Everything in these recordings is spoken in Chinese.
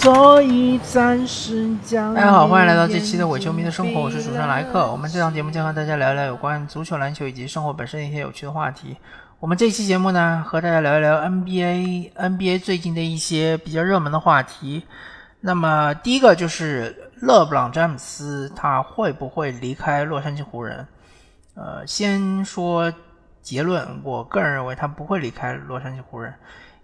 所以暂时将。大家好，欢迎来到这期的伪球迷的生活，我是主持人莱克。我们这档节目将和大家聊一聊有关足球、篮球以及生活本身的一些有趣的话题。我们这期节目呢，和大家聊一聊 NBA，NBA 最近的一些比较热门的话题。那么第一个就是勒布朗詹姆斯，他会不会离开洛杉矶湖人？呃，先说结论，我个人认为他不会离开洛杉矶湖人。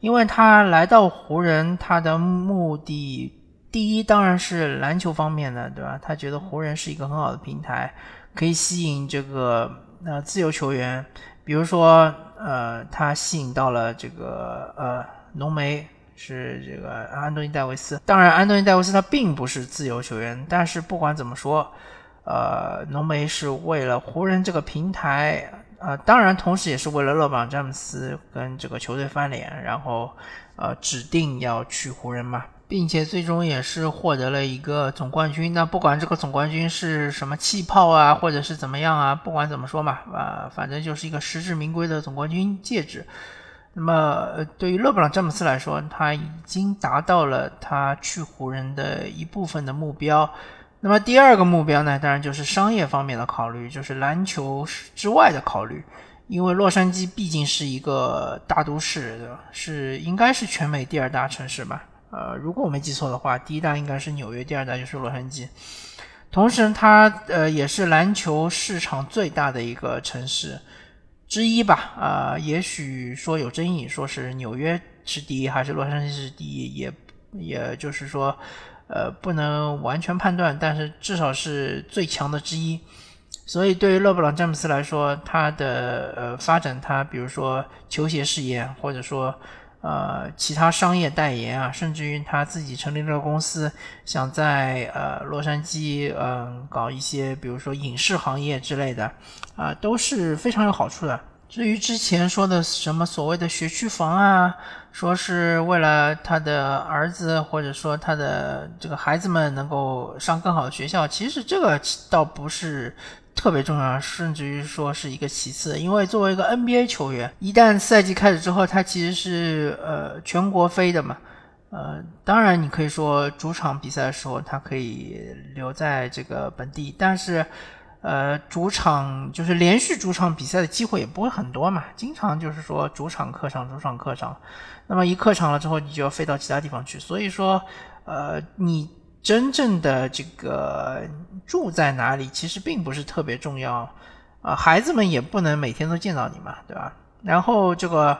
因为他来到湖人，他的目的第一当然是篮球方面的，对吧？他觉得湖人是一个很好的平台，可以吸引这个呃自由球员，比如说呃，他吸引到了这个呃浓眉是这个安东尼戴维斯。当然，安东尼戴维斯他并不是自由球员，但是不管怎么说，呃，浓眉是为了湖人这个平台。呃，当然，同时也是为了勒布朗詹姆斯跟这个球队翻脸，然后呃指定要去湖人嘛，并且最终也是获得了一个总冠军。那不管这个总冠军是什么气泡啊，或者是怎么样啊，不管怎么说嘛，啊，反正就是一个实至名归的总冠军戒指。那么对于勒布朗詹姆斯来说，他已经达到了他去湖人的一部分的目标。那么第二个目标呢，当然就是商业方面的考虑，就是篮球之外的考虑。因为洛杉矶毕竟是一个大都市，对吧？是应该是全美第二大城市吧？呃，如果我没记错的话，第一大应该是纽约，第二大就是洛杉矶。同时，它呃也是篮球市场最大的一个城市之一吧？啊，也许说有争议，说是纽约是第一还是洛杉矶是第一，也也就是说。呃，不能完全判断，但是至少是最强的之一。所以，对于勒布朗詹姆斯来说，他的呃发展，他比如说球鞋事业，或者说呃其他商业代言啊，甚至于他自己成立了公司，想在呃洛杉矶嗯搞一些，比如说影视行业之类的啊，都是非常有好处的。至于之前说的什么所谓的学区房啊，说是为了他的儿子或者说他的这个孩子们能够上更好的学校，其实这个倒不是特别重要，甚至于说是一个其次。因为作为一个 NBA 球员，一旦赛季开始之后，他其实是呃全国飞的嘛，呃，当然你可以说主场比赛的时候他可以留在这个本地，但是。呃，主场就是连续主场比赛的机会也不会很多嘛，经常就是说主场客场主场客场，那么一客场了之后，你就要飞到其他地方去，所以说，呃，你真正的这个住在哪里其实并不是特别重要，啊，孩子们也不能每天都见到你嘛，对吧？然后这个。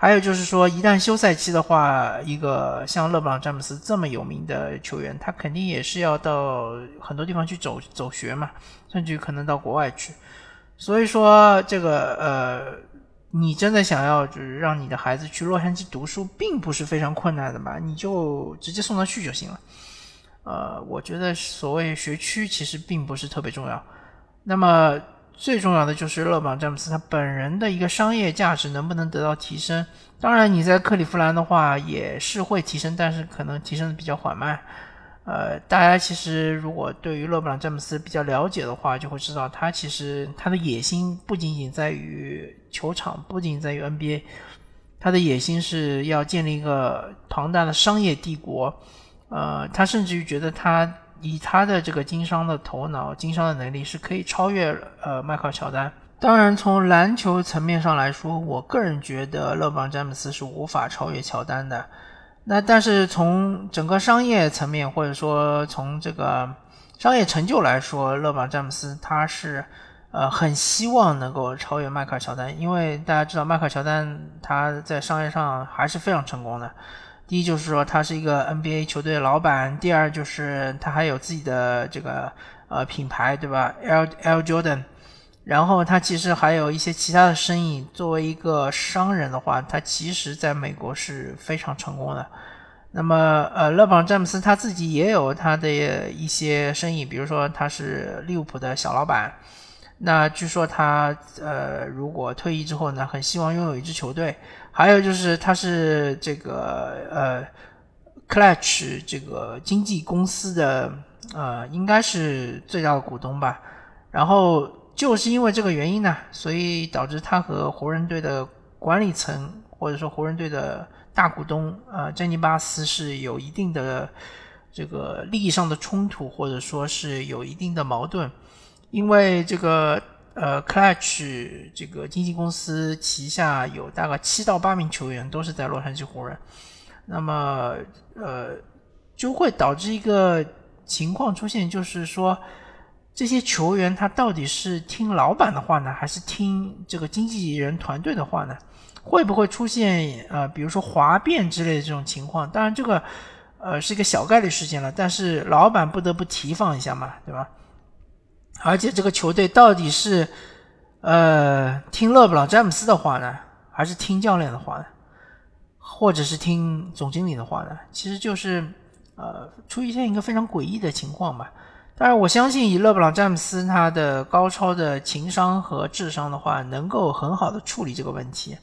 还有就是说，一旦休赛期的话，一个像勒布朗詹姆斯这么有名的球员，他肯定也是要到很多地方去走走学嘛，甚至可能到国外去。所以说，这个呃，你真的想要就是让你的孩子去洛杉矶读书，并不是非常困难的吧？你就直接送他去就行了。呃，我觉得所谓学区其实并不是特别重要。那么。最重要的就是勒布朗詹姆斯他本人的一个商业价值能不能得到提升？当然，你在克利夫兰的话也是会提升，但是可能提升的比较缓慢。呃，大家其实如果对于勒布朗詹姆斯比较了解的话，就会知道他其实他的野心不仅仅在于球场，不仅在于 NBA，他的野心是要建立一个庞大的商业帝国。呃，他甚至于觉得他。以他的这个经商的头脑、经商的能力，是可以超越呃迈克尔乔丹。当然，从篮球层面上来说，我个人觉得勒布朗詹姆斯是无法超越乔丹的。那但是从整个商业层面，或者说从这个商业成就来说，勒布朗詹姆斯他是呃很希望能够超越迈克尔乔丹，因为大家知道迈克尔乔丹他在商业上还是非常成功的。第一就是说他是一个 NBA 球队的老板，第二就是他还有自己的这个呃品牌，对吧？L L Jordan，然后他其实还有一些其他的生意。作为一个商人的话，他其实在美国是非常成功的。那么呃，勒布朗詹姆斯他自己也有他的一些生意，比如说他是利物浦的小老板。那据说他呃，如果退役之后呢，很希望拥有一支球队。还有就是他是这个呃，Clutch 这个经纪公司的呃，应该是最大的股东吧。然后就是因为这个原因呢，所以导致他和湖人队的管理层或者说湖人队的大股东呃珍妮巴斯是有一定的这个利益上的冲突，或者说是有一定的矛盾，因为这个呃 Clutch 这个经纪公司旗下有大概七到八名球员都是在洛杉矶湖人，那么呃就会导致一个情况出现，就是说。这些球员他到底是听老板的话呢，还是听这个经纪人团队的话呢？会不会出现呃，比如说哗变之类的这种情况？当然，这个呃是一个小概率事件了，但是老板不得不提防一下嘛，对吧？而且这个球队到底是呃听勒布朗詹姆斯的话呢，还是听教练的话呢，或者是听总经理的话呢？其实就是呃出现一个非常诡异的情况吧。当然，我相信以勒布朗詹姆斯他的高超的情商和智商的话，能够很好的处理这个问题。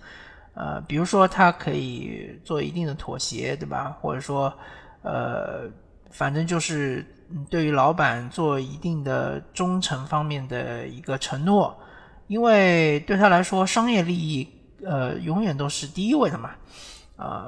呃，比如说他可以做一定的妥协，对吧？或者说，呃，反正就是对于老板做一定的忠诚方面的一个承诺，因为对他来说，商业利益呃永远都是第一位的嘛，啊。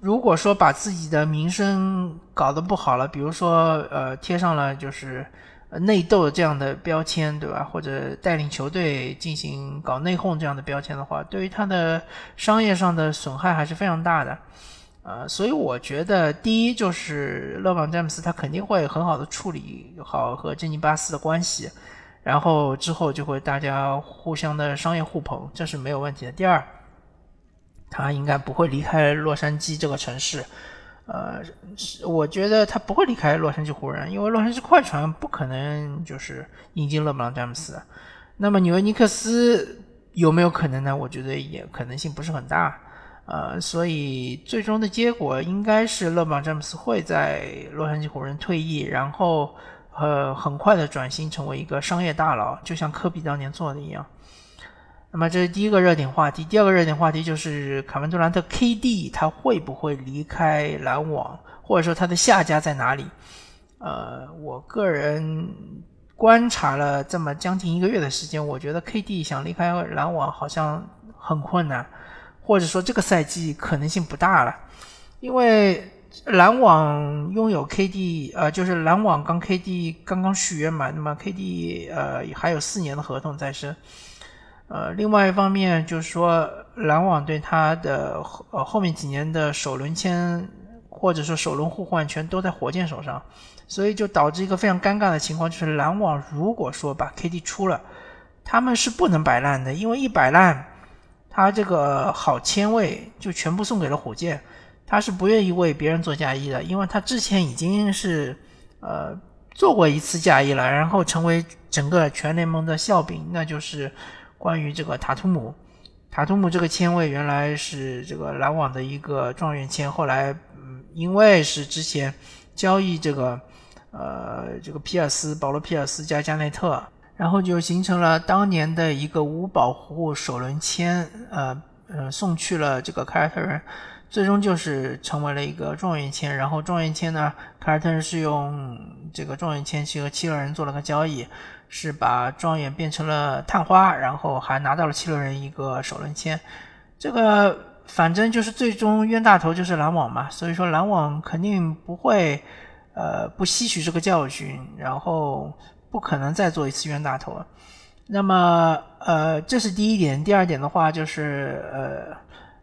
如果说把自己的名声搞得不好了，比如说呃贴上了就是内斗这样的标签，对吧？或者带领球队进行搞内讧这样的标签的话，对于他的商业上的损害还是非常大的。呃，所以我觉得第一就是勒布朗詹姆斯他肯定会很好的处理好和珍妮巴斯的关系，然后之后就会大家互相的商业互捧，这是没有问题的。第二。他应该不会离开洛杉矶这个城市，呃，我觉得他不会离开洛杉矶湖人，因为洛杉矶快船不可能就是引进勒布朗詹姆斯。那么纽约尼克斯有没有可能呢？我觉得也可能性不是很大，呃，所以最终的结果应该是勒布朗詹姆斯会在洛杉矶湖人退役，然后呃很快的转型成为一个商业大佬，就像科比当年做的一样。那么这是第一个热点话题，第二个热点话题就是卡文杜兰特 KD 他会不会离开篮网，或者说他的下家在哪里？呃，我个人观察了这么将近一个月的时间，我觉得 KD 想离开篮网好像很困难，或者说这个赛季可能性不大了，因为篮网拥有 KD，呃，就是篮网刚 KD 刚刚续约嘛，那么 KD 呃还有四年的合同在身。呃，另外一方面就是说，篮网对他的呃后面几年的首轮签或者说首轮互换权都在火箭手上，所以就导致一个非常尴尬的情况，就是篮网如果说把 KD 出了，他们是不能摆烂的，因为一摆烂，他这个好签位就全部送给了火箭，他是不愿意为别人做嫁衣的，因为他之前已经是呃做过一次嫁衣了，然后成为整个全联盟的笑柄，那就是。关于这个塔图姆，塔图姆这个签位原来是这个篮网的一个状元签，后来嗯，因为是之前交易这个呃这个皮尔斯保罗皮尔斯加加内特，然后就形成了当年的一个无保护首轮签，呃呃送去了这个凯尔特人，最终就是成为了一个状元签，然后状元签呢，凯尔特人是用这个状元签去和七六人做了个交易。是把状元变成了探花，然后还拿到了七六人一个首轮签。这个反正就是最终冤大头就是篮网嘛，所以说篮网肯定不会呃不吸取这个教训，然后不可能再做一次冤大头了。那么呃这是第一点，第二点的话就是呃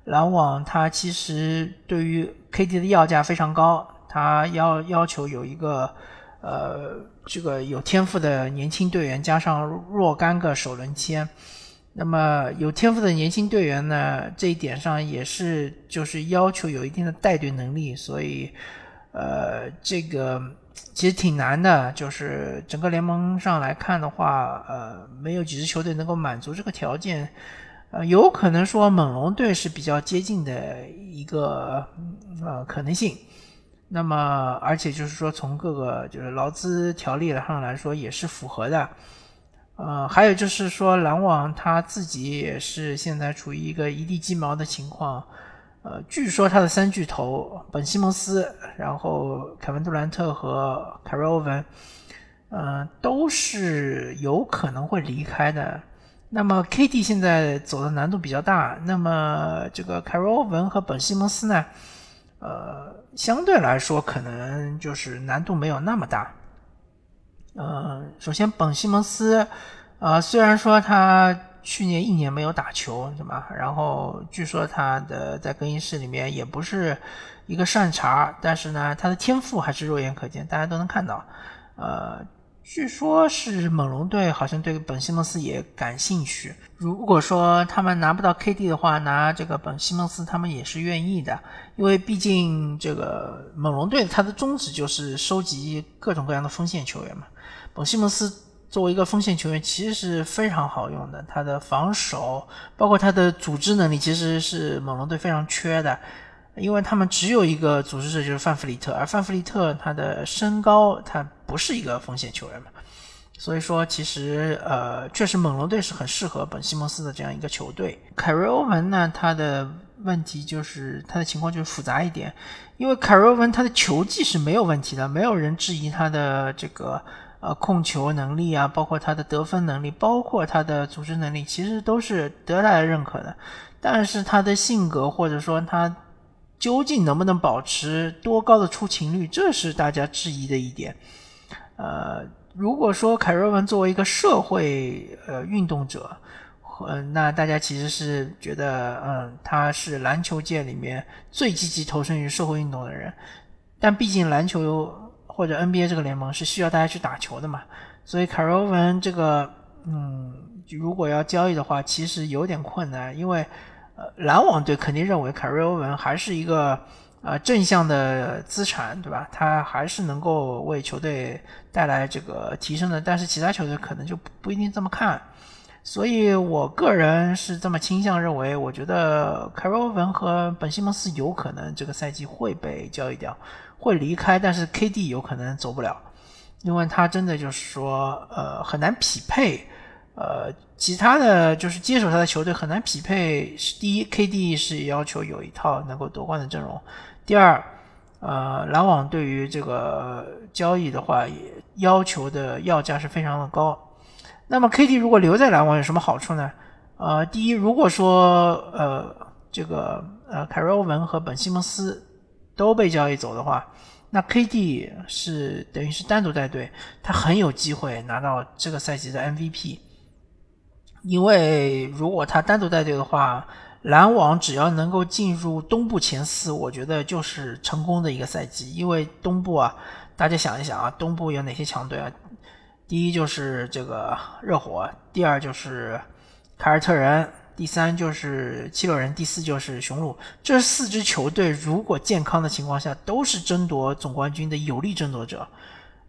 篮网它其实对于 KD 的要价非常高，它要要求有一个呃。这个有天赋的年轻队员加上若干个首轮签，那么有天赋的年轻队员呢，这一点上也是就是要求有一定的带队能力，所以呃，这个其实挺难的。就是整个联盟上来看的话，呃，没有几支球队能够满足这个条件。呃，有可能说猛龙队是比较接近的一个呃可能性。那么，而且就是说，从各个就是劳资条例上来说，也是符合的。呃，还有就是说，篮网他自己也是现在处于一个一地鸡毛的情况。呃，据说他的三巨头本西蒙斯，然后凯文杜兰特和凯瑞欧文，呃，都是有可能会离开的。那么 KD 现在走的难度比较大，那么这个凯瑞欧文和本西蒙斯呢，呃，相对来说可能就是难度没有那么大。呃，首先本西蒙斯，呃，虽然说他去年一年没有打球，对吧？然后据说他的在更衣室里面也不是一个善茬，但是呢，他的天赋还是肉眼可见，大家都能看到。呃。据说，是猛龙队好像对本西蒙斯也感兴趣。如果说他们拿不到 KD 的话，拿这个本西蒙斯，他们也是愿意的。因为毕竟这个猛龙队它的宗旨就是收集各种各样的锋线球员嘛。本西蒙斯作为一个锋线球员，其实是非常好用的。他的防守，包括他的组织能力，其实是猛龙队非常缺的。因为他们只有一个组织者，就是范弗里特，而范弗里特他的身高，他不是一个锋线球员嘛，所以说其实呃，确实猛龙队是很适合本西蒙斯的这样一个球队。凯瑞欧文呢，他的问题就是他的情况就是复杂一点，因为凯瑞欧文他的球技是没有问题的，没有人质疑他的这个呃控球能力啊，包括他的得分能力，包括他的组织能力，其实都是得来认可的。但是他的性格或者说他。究竟能不能保持多高的出勤率，这是大家质疑的一点。呃，如果说凯瑞文作为一个社会呃运动者，嗯，那大家其实是觉得，嗯，他是篮球界里面最积极投身于社会运动的人。但毕竟篮球或者 NBA 这个联盟是需要大家去打球的嘛，所以凯瑞欧文这个，嗯，如果要交易的话，其实有点困难，因为。呃篮网队肯定认为凯瑞欧文还是一个呃正向的资产，对吧？他还是能够为球队带来这个提升的。但是其他球队可能就不一定这么看。所以我个人是这么倾向认为，我觉得凯瑞文和本西蒙斯有可能这个赛季会被交易掉，会离开。但是 KD 有可能走不了，因为他真的就是说呃很难匹配。呃，其他的就是接手他的球队很难匹配。第一，KD 是要求有一套能够夺冠的阵容；第二，呃，篮网对于这个交易的话，也要求的要价是非常的高。那么，KD 如果留在篮网有什么好处呢？呃，第一，如果说呃这个呃凯瑞欧文和本西蒙斯都被交易走的话，那 KD 是等于是单独带队，他很有机会拿到这个赛季的 MVP。因为如果他单独带队的话，篮网只要能够进入东部前四，我觉得就是成功的一个赛季。因为东部啊，大家想一想啊，东部有哪些强队啊？第一就是这个热火，第二就是凯尔特人，第三就是七六人，第四就是雄鹿。这四支球队如果健康的情况下，都是争夺总冠军的有力争夺者，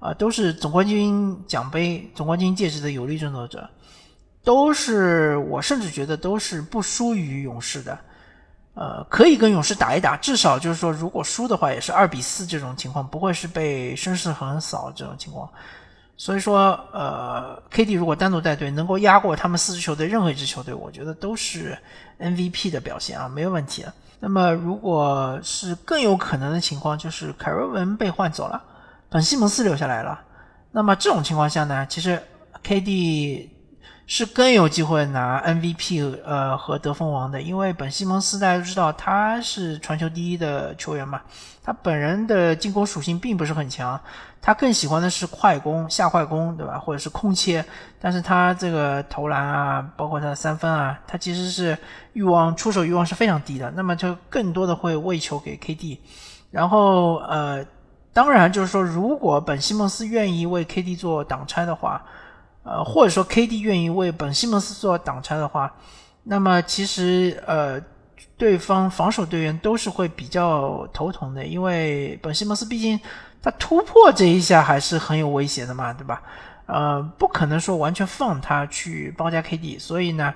啊，都是总冠军奖杯、总冠军戒指的有力争夺者。都是我甚至觉得都是不输于勇士的，呃，可以跟勇士打一打，至少就是说，如果输的话，也是二比四这种情况，不会是被声势横扫这种情况。所以说，呃，KD 如果单独带队能够压过他们四支球队任何一支球队，我觉得都是 MVP 的表现啊，没有问题。那么，如果是更有可能的情况，就是凯瑞文被换走了，本西蒙斯留下来了，那么这种情况下呢，其实 KD。是更有机会拿 MVP 呃和得分王的，因为本西蒙斯大家都知道他是传球第一的球员嘛，他本人的进攻属性并不是很强，他更喜欢的是快攻下快攻，对吧？或者是空切，但是他这个投篮啊，包括他的三分啊，他其实是欲望出手欲望是非常低的，那么就更多的会喂球给 KD，然后呃，当然就是说，如果本西蒙斯愿意为 KD 做挡拆的话。呃，或者说 KD 愿意为本西蒙斯做挡拆的话，那么其实呃，对方防守队员都是会比较头疼的，因为本西蒙斯毕竟他突破这一下还是很有威胁的嘛，对吧？呃，不可能说完全放他去包夹 KD，所以呢，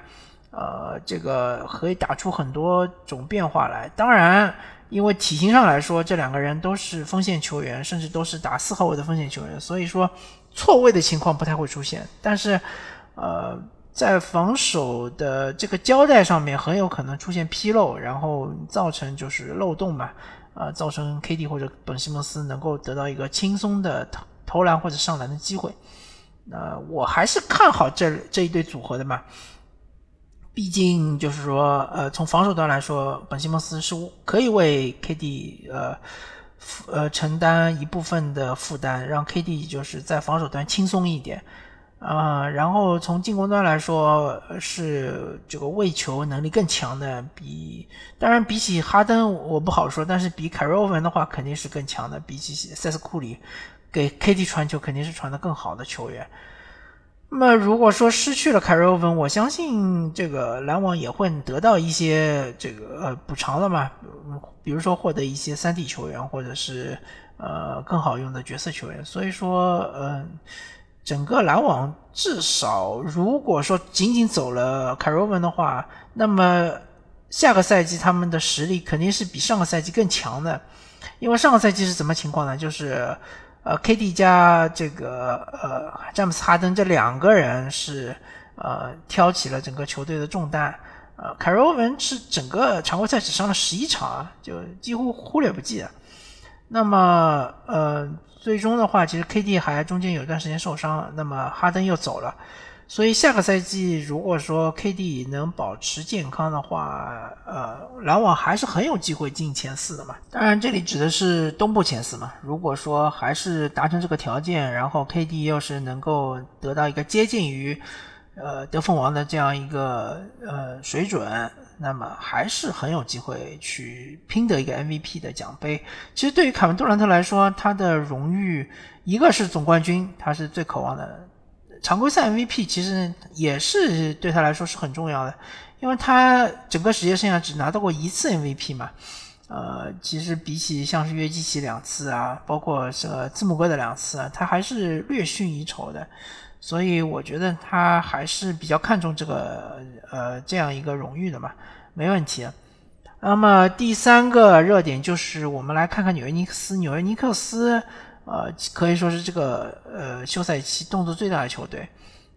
呃，这个可以打出很多种变化来。当然，因为体型上来说，这两个人都是锋线球员，甚至都是打四号位的锋线球员，所以说。错位的情况不太会出现，但是，呃，在防守的这个交代上面很有可能出现纰漏，然后造成就是漏洞嘛，呃，造成 KD 或者本西蒙斯能够得到一个轻松的投投篮或者上篮的机会。呃，我还是看好这这一对组合的嘛。毕竟就是说，呃，从防守端来说，本西蒙斯是可以为 KD 呃呃承担一部分的负担，让 KD 就是在防守端轻松一点。啊，然后从进攻端来说，是这个喂球能力更强的，比当然比起哈登我不好说，但是比凯瑞欧文的话肯定是更强的，比起塞斯库里给 KD 传球肯定是传的更好的球员。那么如果说失去了凯瑞欧文，我相信这个篮网也会得到一些这个呃补偿的嘛，比如说获得一些三 D 球员，或者是呃更好用的角色球员。所以说，嗯。整个篮网至少，如果说仅仅走了凯罗文的话，那么下个赛季他们的实力肯定是比上个赛季更强的。因为上个赛季是怎么情况呢？就是呃，KD 加这个呃詹姆斯哈登这两个人是呃挑起了整个球队的重担。呃，凯罗文是整个常规赛只上了十一场啊，就几乎忽略不计啊。那么呃。最终的话，其实 KD 还中间有一段时间受伤，那么哈登又走了，所以下个赛季如果说 KD 能保持健康的话，呃，篮网还是很有机会进前四的嘛。当然，这里指的是东部前四嘛。如果说还是达成这个条件，然后 KD 又是能够得到一个接近于呃得分王的这样一个呃水准。那么还是很有机会去拼得一个 MVP 的奖杯。其实对于凯文杜兰特来说，他的荣誉一个是总冠军，他是最渴望的。常规赛 MVP 其实也是对他来说是很重要的，因为他整个职业生涯只拿到过一次 MVP 嘛。呃，其实比起像是约基奇两次啊，包括这字母哥的两次啊，他还是略逊一筹的。所以我觉得他还是比较看重这个呃这样一个荣誉的嘛，没问题。那么第三个热点就是我们来看看纽约尼克斯。纽约尼克斯呃可以说是这个呃休赛期动作最大的球队，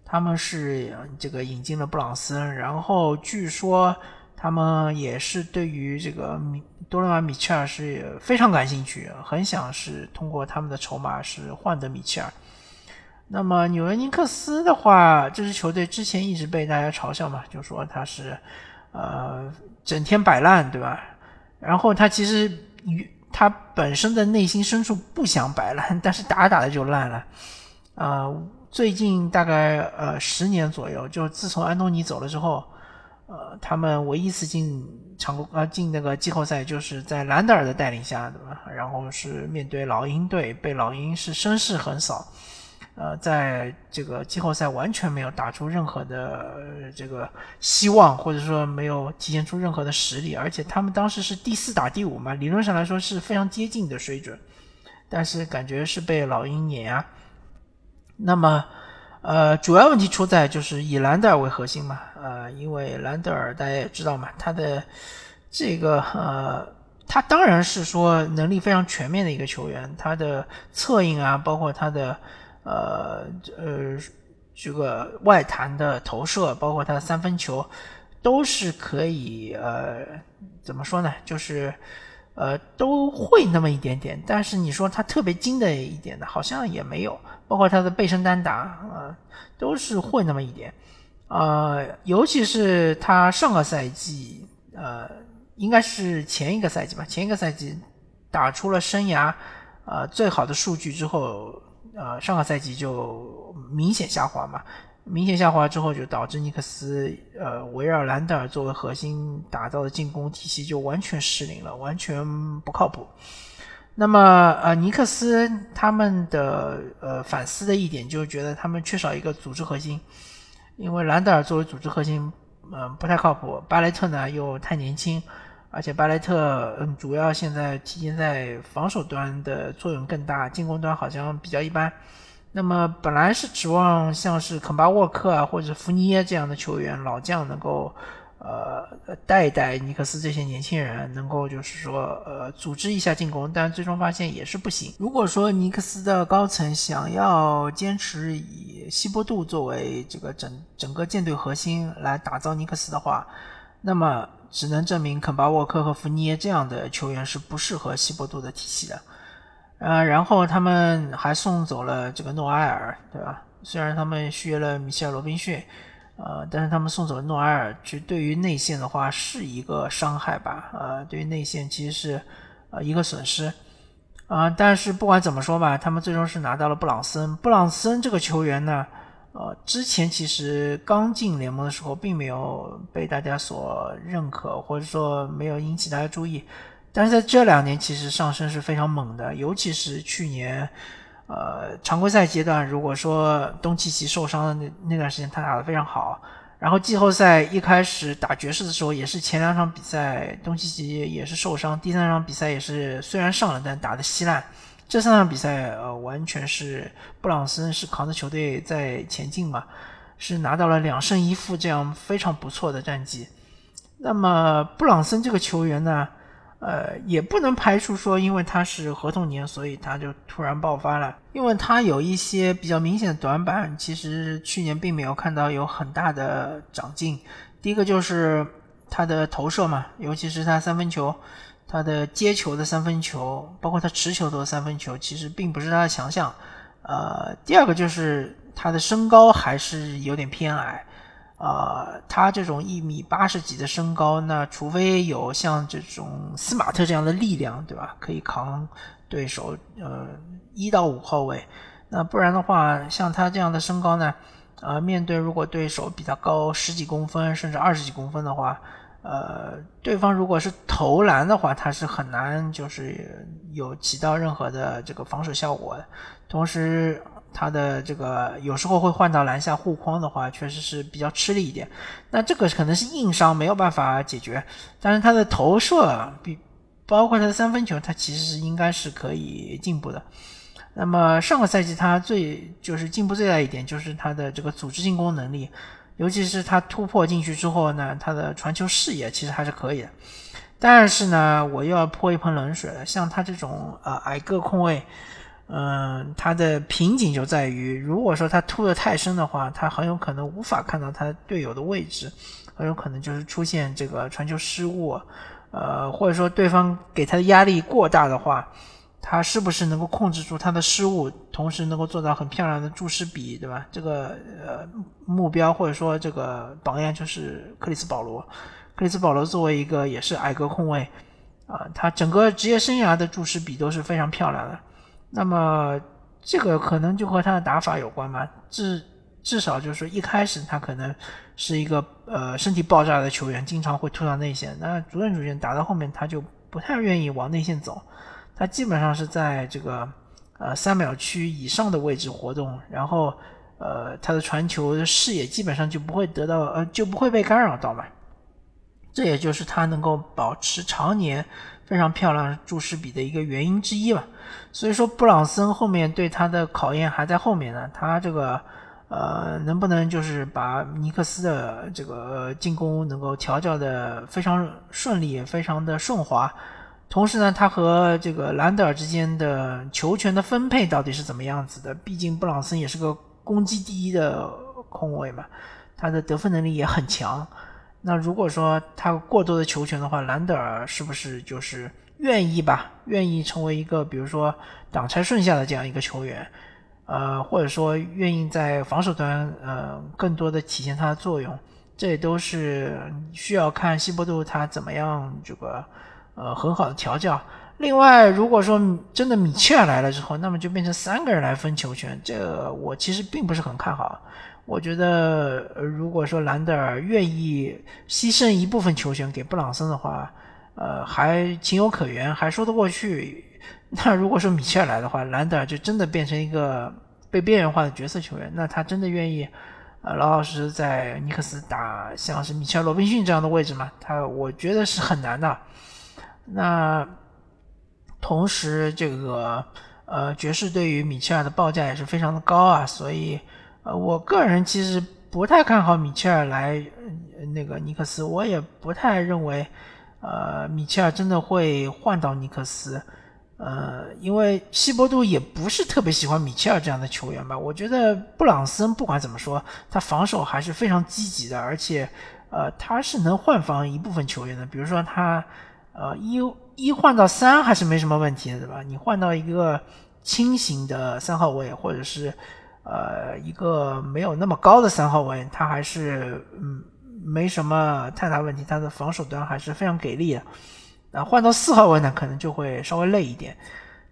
他们是这个引进了布朗森，然后据说他们也是对于这个米多伦瓦米切尔是非常感兴趣，很想是通过他们的筹码是换得米切尔。那么纽约尼克斯的话，这支球队之前一直被大家嘲笑嘛，就说他是，呃，整天摆烂，对吧？然后他其实与他本身的内心深处不想摆烂，但是打打的就烂了。呃，最近大概呃十年左右，就自从安东尼走了之后，呃，他们唯一一次进常规呃进那个季后赛，就是在兰德尔的带领下，对吧？然后是面对老鹰队，被老鹰是声势横扫。呃，在这个季后赛完全没有打出任何的这个希望，或者说没有体现出任何的实力，而且他们当时是第四打第五嘛，理论上来说是非常接近的水准，但是感觉是被老鹰碾压。那么，呃，主要问题出在就是以兰德尔为核心嘛，呃，因为兰德尔大家也知道嘛，他的这个呃，他当然是说能力非常全面的一个球员，他的策应啊，包括他的。呃呃，这个外弹的投射，包括他的三分球，都是可以呃，怎么说呢？就是呃，都会那么一点点。但是你说他特别精的一点的，好像也没有。包括他的背身单打啊，都是会那么一点。呃，尤其是他上个赛季，呃，应该是前一个赛季吧，前一个赛季打出了生涯呃最好的数据之后。呃，上个赛季就明显下滑嘛，明显下滑之后就导致尼克斯呃围绕兰德尔作为核心打造的进攻体系就完全失灵了，完全不靠谱。那么呃，尼克斯他们的呃反思的一点就是觉得他们缺少一个组织核心，因为兰德尔作为组织核心，嗯，不太靠谱。巴雷特呢又太年轻。而且巴雷特，嗯，主要现在体现在防守端的作用更大，进攻端好像比较一般。那么本来是指望像是肯巴沃克啊，或者福尼耶这样的球员老将能够，呃，带一带尼克斯这些年轻人，能够就是说，呃，组织一下进攻，但最终发现也是不行。如果说尼克斯的高层想要坚持以希波杜作为这个整整个舰队核心来打造尼克斯的话，那么。只能证明肯巴沃克和福尼耶这样的球员是不适合希伯杜的体系的，呃，然后他们还送走了这个诺埃尔，对吧？虽然他们续约了米切尔罗宾逊，呃，但是他们送走了诺埃尔，其实对于内线的话是一个伤害吧，呃，对于内线其实是呃一个损失，啊，但是不管怎么说吧，他们最终是拿到了布朗森。布朗森这个球员呢，呃，之前其实刚进联盟的时候并没有被大家所认可，或者说没有引起大家注意，但是在这两年其实上升是非常猛的，尤其是去年。呃，常规赛阶段，如果说东契奇受伤的那那段时间，他打得非常好。然后季后赛一开始打爵士的时候，也是前两场比赛东契奇也是受伤，第三场比赛也是虽然上了，但打得稀烂。这三场比赛，呃，完全是布朗森是扛着球队在前进嘛，是拿到了两胜一负这样非常不错的战绩。那么布朗森这个球员呢？呃，也不能排除说，因为他是合同年，所以他就突然爆发了。因为他有一些比较明显的短板，其实去年并没有看到有很大的长进。第一个就是他的投射嘛，尤其是他三分球，他的接球的三分球，包括他持球的三分球，其实并不是他的强项。呃，第二个就是他的身高还是有点偏矮。呃，他这种一米八十几的身高，那除非有像这种斯马特这样的力量，对吧？可以扛对手呃一到五号位，那不然的话，像他这样的身高呢，呃，面对如果对手比他高十几公分甚至二十几公分的话，呃，对方如果是投篮的话，他是很难就是有起到任何的这个防守效果，同时。他的这个有时候会换到篮下护框的话，确实是比较吃力一点。那这个可能是硬伤，没有办法解决。但是他的投射，比包括他的三分球，他其实是应该是可以进步的。那么上个赛季他最就是进步最大一点，就是他的这个组织进攻能力，尤其是他突破进去之后呢，他的传球视野其实还是可以的。但是呢，我又要泼一盆冷水了，像他这种呃矮个控卫。嗯，他的瓶颈就在于，如果说他突的太深的话，他很有可能无法看到他队友的位置，很有可能就是出现这个传球失误，呃，或者说对方给他的压力过大的话，他是不是能够控制住他的失误，同时能够做到很漂亮的注视比，对吧？这个呃目标或者说这个榜样就是克里斯保罗，克里斯保罗作为一个也是矮个控卫，啊，他整个职业生涯的注视比都是非常漂亮的。那么这个可能就和他的打法有关吧，至至少就是一开始他可能是一个呃身体爆炸的球员，经常会突到内线。那逐渐逐渐打到后面，他就不太愿意往内线走，他基本上是在这个呃三秒区以上的位置活动，然后呃他的传球的视野基本上就不会得到呃就不会被干扰到嘛。这也就是他能够保持常年。非常漂亮注释比的一个原因之一吧，所以说布朗森后面对他的考验还在后面呢。他这个呃能不能就是把尼克斯的这个进攻能够调教的非常顺利，非常的顺滑，同时呢，他和这个兰德尔之间的球权的分配到底是怎么样子的？毕竟布朗森也是个攻击第一的控卫嘛，他的得分能力也很强。那如果说他过多的球权的话，兰德尔是不是就是愿意吧？愿意成为一个比如说挡拆顺下的这样一个球员，呃，或者说愿意在防守端呃更多的体现他的作用，这也都是需要看西伯杜他怎么样这个呃很好的调教。另外，如果说真的米切尔来了之后，那么就变成三个人来分球权，这我其实并不是很看好。我觉得，如果说兰德尔愿意牺牲一部分球权给布朗森的话，呃，还情有可原，还说得过去。那如果说米切尔来的话，兰德尔就真的变成一个被边缘化的角色球员，那他真的愿意，呃，老老实实在尼克斯打像是米切尔、罗宾逊这样的位置吗？他我觉得是很难的。那同时，这个呃，爵士对于米切尔的报价也是非常的高啊，所以。呃，我个人其实不太看好米切尔来那个尼克斯，我也不太认为，呃，米切尔真的会换到尼克斯，呃，因为西伯杜也不是特别喜欢米切尔这样的球员吧。我觉得布朗森不管怎么说，他防守还是非常积极的，而且，呃，他是能换防一部分球员的。比如说他，呃，一一换到三还是没什么问题的，对吧？你换到一个轻型的三号位，或者是。呃一个没有那么高的三号位，他还是嗯没什么太大问题，他的防守端还是非常给力的。那换到四号位呢，可能就会稍微累一点。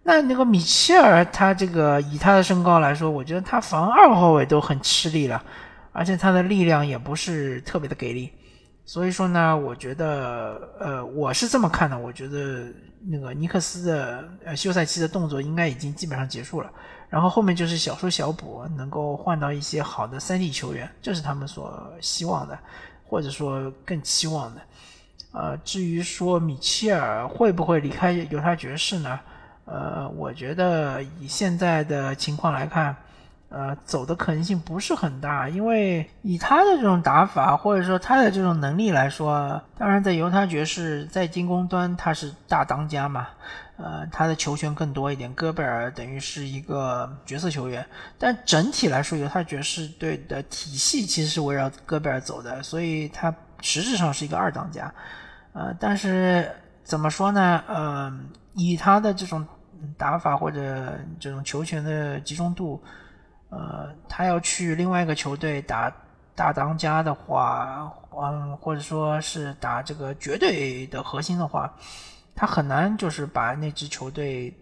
那那个米切尔，他这个以他的身高来说，我觉得他防二号位都很吃力了，而且他的力量也不是特别的给力。所以说呢，我觉得，呃，我是这么看的，我觉得那个尼克斯的呃休赛期的动作应该已经基本上结束了，然后后面就是小修小补，能够换到一些好的三 D 球员，这是他们所希望的，或者说更期望的。呃，至于说米切尔会不会离开犹他爵士呢？呃，我觉得以现在的情况来看。呃，走的可能性不是很大，因为以他的这种打法，或者说他的这种能力来说，当然在犹他爵士在进攻端他是大当家嘛，呃，他的球权更多一点，戈贝尔等于是一个角色球员，但整体来说，犹他爵士队的体系其实是围绕戈贝尔走的，所以他实质上是一个二当家，呃，但是怎么说呢？呃，以他的这种打法或者这种球权的集中度。呃，他要去另外一个球队打大当家的话，嗯，或者说是打这个绝对的核心的话，他很难就是把那支球队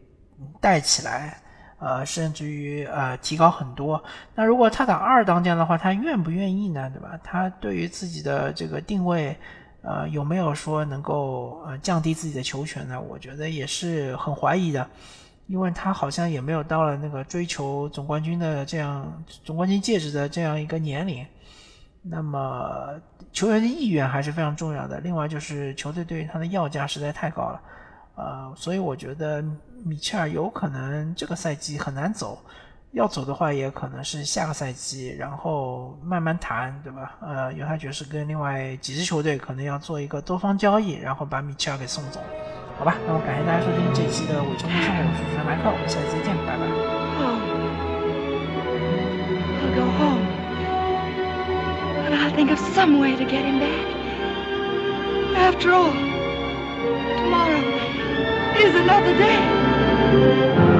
带起来，呃，甚至于呃提高很多。那如果他打二当家的话，他愿不愿意呢？对吧？他对于自己的这个定位，呃，有没有说能够呃降低自己的球权呢？我觉得也是很怀疑的。因为他好像也没有到了那个追求总冠军的这样总冠军戒指的这样一个年龄，那么球员的意愿还是非常重要的。另外就是球队对于他的要价实在太高了，呃，所以我觉得米切尔有可能这个赛季很难走，要走的话也可能是下个赛季，然后慢慢谈，对吧？呃，犹他爵士跟另外几支球队可能要做一个多方交易，然后把米切尔给送走。好吧，那我感谢大家收听这一期的伪球迷生活，我是主持人麦克，我们下期再见，拜拜。I'll go home. But I'll think of some way to get him back. After all, tomorrow is another day.